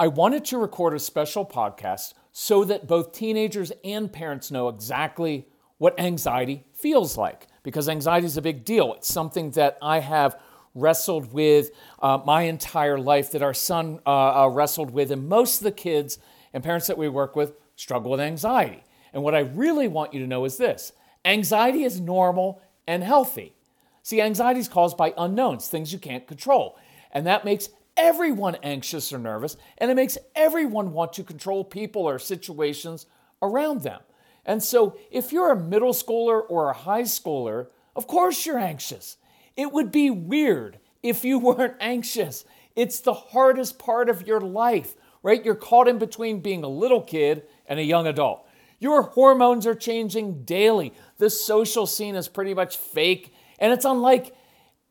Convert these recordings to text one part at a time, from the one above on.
I wanted to record a special podcast so that both teenagers and parents know exactly what anxiety feels like, because anxiety is a big deal. It's something that I have wrestled with uh, my entire life, that our son uh, uh, wrestled with, and most of the kids and parents that we work with struggle with anxiety. And what I really want you to know is this anxiety is normal and healthy. See, anxiety is caused by unknowns, things you can't control. And that makes everyone anxious or nervous, and it makes everyone want to control people or situations around them. And so, if you're a middle schooler or a high schooler, of course you're anxious. It would be weird if you weren't anxious. It's the hardest part of your life, right? You're caught in between being a little kid and a young adult. Your hormones are changing daily. The social scene is pretty much fake, and it's unlike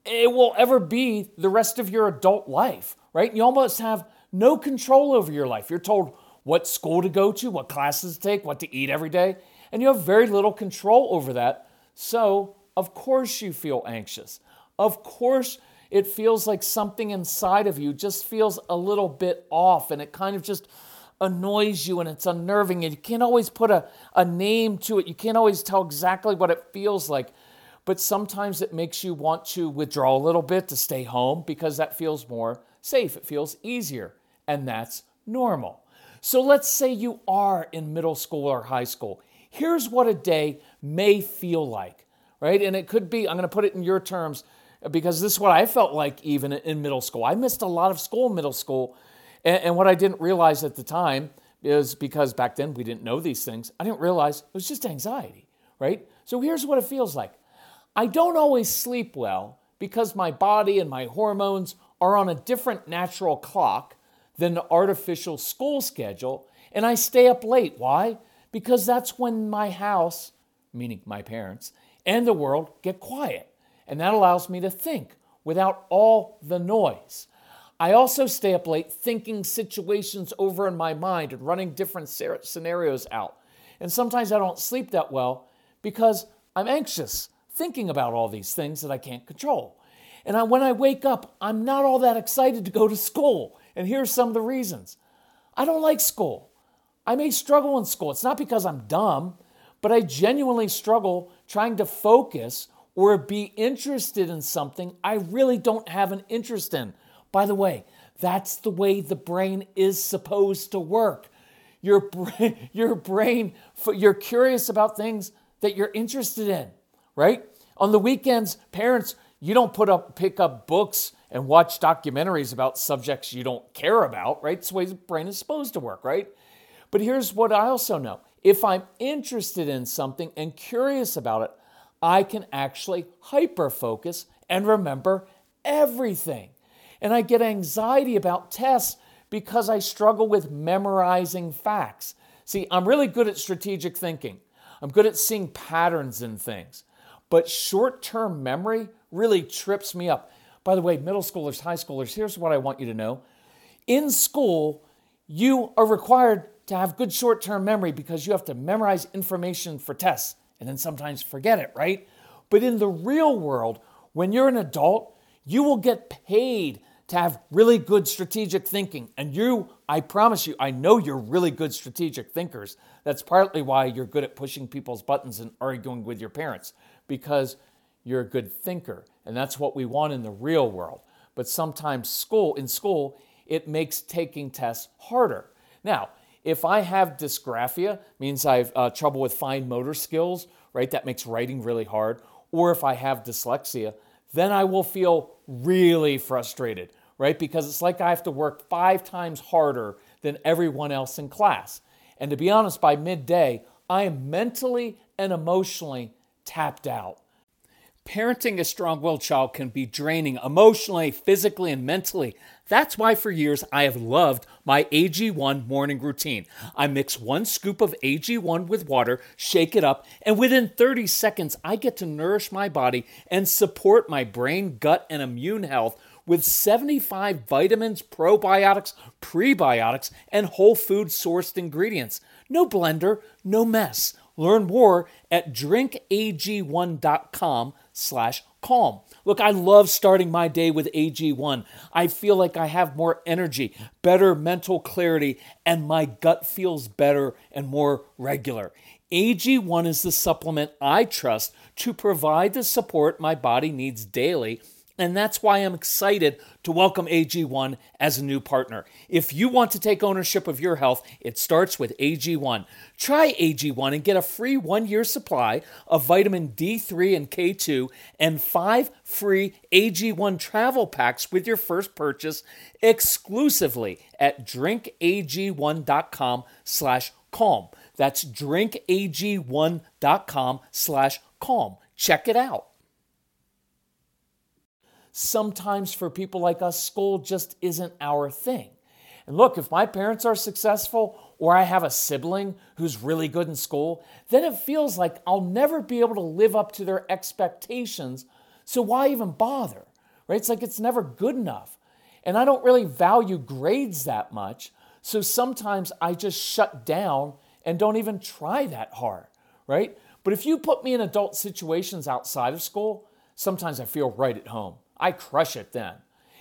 it will ever be the rest of your adult life, right? You almost have no control over your life. You're told what school to go to, what classes to take, what to eat every day, and you have very little control over that. So, of course, you feel anxious. Of course, it feels like something inside of you just feels a little bit off and it kind of just annoys you and it's unnerving and you can't always put a, a name to it. You can't always tell exactly what it feels like but sometimes it makes you want to withdraw a little bit to stay home because that feels more safe. It feels easier, and that's normal. So let's say you are in middle school or high school. Here's what a day may feel like, right? And it could be, I'm going to put it in your terms because this is what I felt like even in middle school. I missed a lot of school in middle school. And what I didn't realize at the time is because back then we didn't know these things, I didn't realize it was just anxiety, right? So here's what it feels like I don't always sleep well because my body and my hormones are on a different natural clock than the artificial school schedule, and I stay up late. Why? Because that's when my house, meaning my parents, and the world get quiet, and that allows me to think without all the noise. I also stay up late thinking situations over in my mind and running different scenarios out. And sometimes I don't sleep that well because I'm anxious thinking about all these things that I can't control. And I, when I wake up, I'm not all that excited to go to school. And here's some of the reasons I don't like school. I may struggle in school. It's not because I'm dumb, but I genuinely struggle trying to focus or be interested in something I really don't have an interest in. By the way, that's the way the brain is supposed to work. Your brain, your brain, you're curious about things that you're interested in right? On the weekends, parents, you don't put up pick up books and watch documentaries about subjects you don't care about, right? It's the way the brain is supposed to work, right? But here's what I also know. If I'm interested in something and curious about it, I can actually hyper focus and remember everything. And I get anxiety about tests because I struggle with memorizing facts. See, I'm really good at strategic thinking. I'm good at seeing patterns in things. But short term memory really trips me up. By the way, middle schoolers, high schoolers, here's what I want you to know. In school, you are required to have good short term memory because you have to memorize information for tests and then sometimes forget it, right? But in the real world, when you're an adult, you will get paid to have really good strategic thinking. And you, I promise you, I know you're really good strategic thinkers. That's partly why you're good at pushing people's buttons and arguing with your parents because you're a good thinker. And that's what we want in the real world. But sometimes school in school, it makes taking tests harder. Now, if I have dysgraphia, means I have uh, trouble with fine motor skills, right? That makes writing really hard. Or if I have dyslexia, then I will feel really frustrated, right? Because it's like I have to work five times harder than everyone else in class. And to be honest, by midday, I am mentally and emotionally tapped out. Parenting a strong willed child can be draining emotionally, physically, and mentally. That's why for years I have loved my AG1 morning routine. I mix one scoop of AG1 with water, shake it up, and within 30 seconds, I get to nourish my body and support my brain, gut, and immune health with 75 vitamins, probiotics, prebiotics, and whole food sourced ingredients. No blender, no mess. Learn more at drinkag1.com slash calm. Look, I love starting my day with AG1. I feel like I have more energy, better mental clarity, and my gut feels better and more regular. AG1 is the supplement I trust to provide the support my body needs daily and that's why I'm excited to welcome AG1 as a new partner. If you want to take ownership of your health, it starts with AG1. Try AG1 and get a free one year supply of vitamin D3 and K2 and five free AG1 travel packs with your first purchase exclusively at drinkag1.com slash calm. That's drinkag1.com slash calm. Check it out sometimes for people like us, school just isn't our thing. And look, if my parents are successful or I have a sibling who's really good in school, then it feels like I'll never be able to live up to their expectations. So why even bother? Right? It's like it's never good enough. And I don't really value grades that much. So sometimes I just shut down and don't even try that hard, right? But if you put me in adult situations outside of school, sometimes I feel right at home. I crush it then.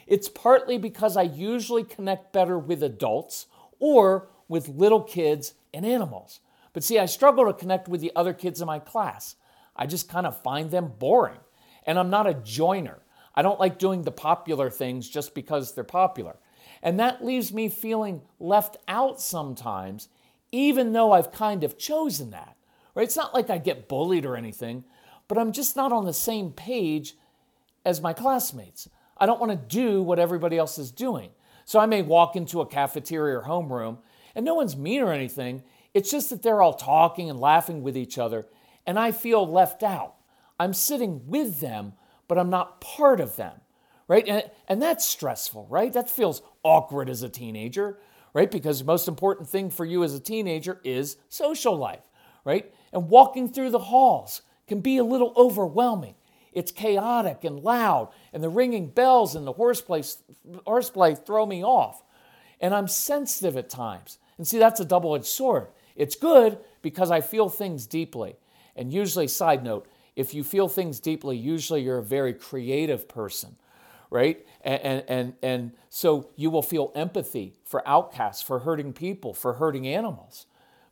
It's partly because I usually connect better with adults or with little kids and animals. But see, I struggle to connect with the other kids in my class. I just kind of find them boring. And I'm not a joiner. I don't like doing the popular things just because they're popular. And that leaves me feeling left out sometimes, even though I've kind of chosen that. Right? It's not like I get bullied or anything, but I'm just not on the same page as my classmates. I don't want to do what everybody else is doing. So I may walk into a cafeteria or homeroom, and no one's mean or anything. It's just that they're all talking and laughing with each other, and I feel left out. I'm sitting with them, but I'm not part of them, right? And, and that's stressful, right? That feels awkward as a teenager, right? Because the most important thing for you as a teenager is social life, right? And walking through the halls can be a little overwhelming. It's chaotic and loud, and the ringing bells and the horseplay, horseplay throw me off. And I'm sensitive at times. And see, that's a double edged sword. It's good because I feel things deeply. And usually, side note, if you feel things deeply, usually you're a very creative person, right? And, and, and, and so you will feel empathy for outcasts, for hurting people, for hurting animals.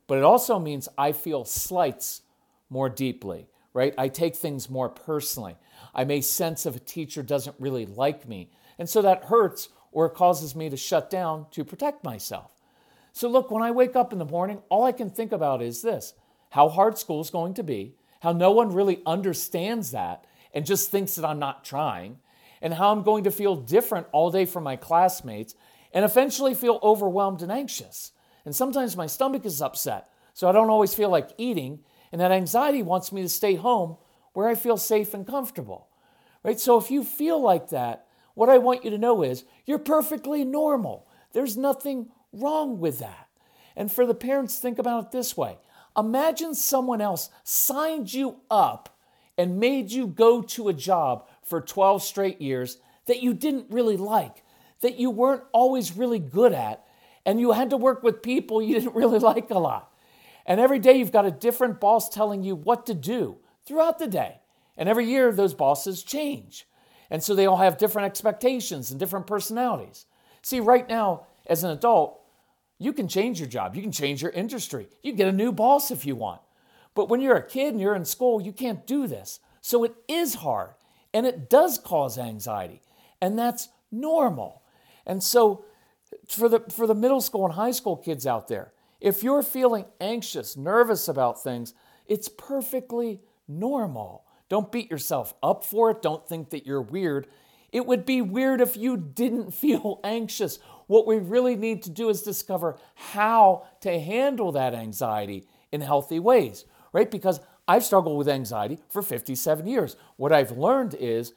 But it also means I feel slights more deeply right? I take things more personally. I may sense if a teacher doesn't really like me. And so that hurts or causes me to shut down to protect myself. So, look, when I wake up in the morning, all I can think about is this how hard school is going to be, how no one really understands that and just thinks that I'm not trying, and how I'm going to feel different all day from my classmates and eventually feel overwhelmed and anxious. And sometimes my stomach is upset, so I don't always feel like eating, and that anxiety wants me to stay home where I feel safe and comfortable. Right? So if you feel like that, what I want you to know is you're perfectly normal. There's nothing wrong with that. And for the parents, think about it this way Imagine someone else signed you up and made you go to a job for 12 straight years that you didn't really like, that you weren't always really good at, and you had to work with people you didn't really like a lot. And every day you've got a different boss telling you what to do throughout the day. And every year those bosses change. And so they all have different expectations and different personalities. See, right now, as an adult, you can change your job, you can change your industry, you can get a new boss if you want. But when you're a kid and you're in school, you can't do this. So it is hard and it does cause anxiety, and that's normal. And so for the for the middle school and high school kids out there, if you're feeling anxious, nervous about things, it's perfectly normal. Don't beat yourself up for it. Don't think that you're weird. It would be weird if you didn't feel anxious. What we really need to do is discover how to handle that anxiety in healthy ways, right? Because I've struggled with anxiety for 57 years. What I've learned is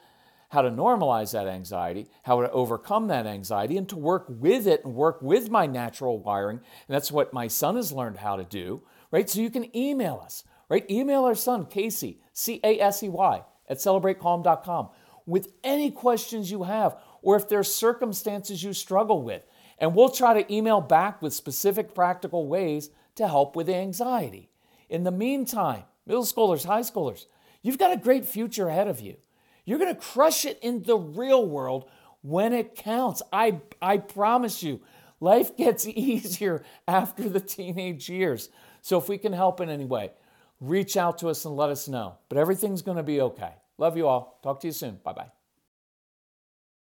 how to normalize that anxiety, how to overcome that anxiety, and to work with it and work with my natural wiring. And that's what my son has learned how to do, right? So you can email us, right? Email our son, Casey, C A S E Y, at celebratecalm.com with any questions you have or if there's circumstances you struggle with. And we'll try to email back with specific practical ways to help with anxiety. In the meantime, middle schoolers, high schoolers, you've got a great future ahead of you. You're going to crush it in the real world when it counts. I, I promise you, life gets easier after the teenage years. So if we can help in any way, reach out to us and let us know. But everything's going to be okay. Love you all. Talk to you soon. Bye bye.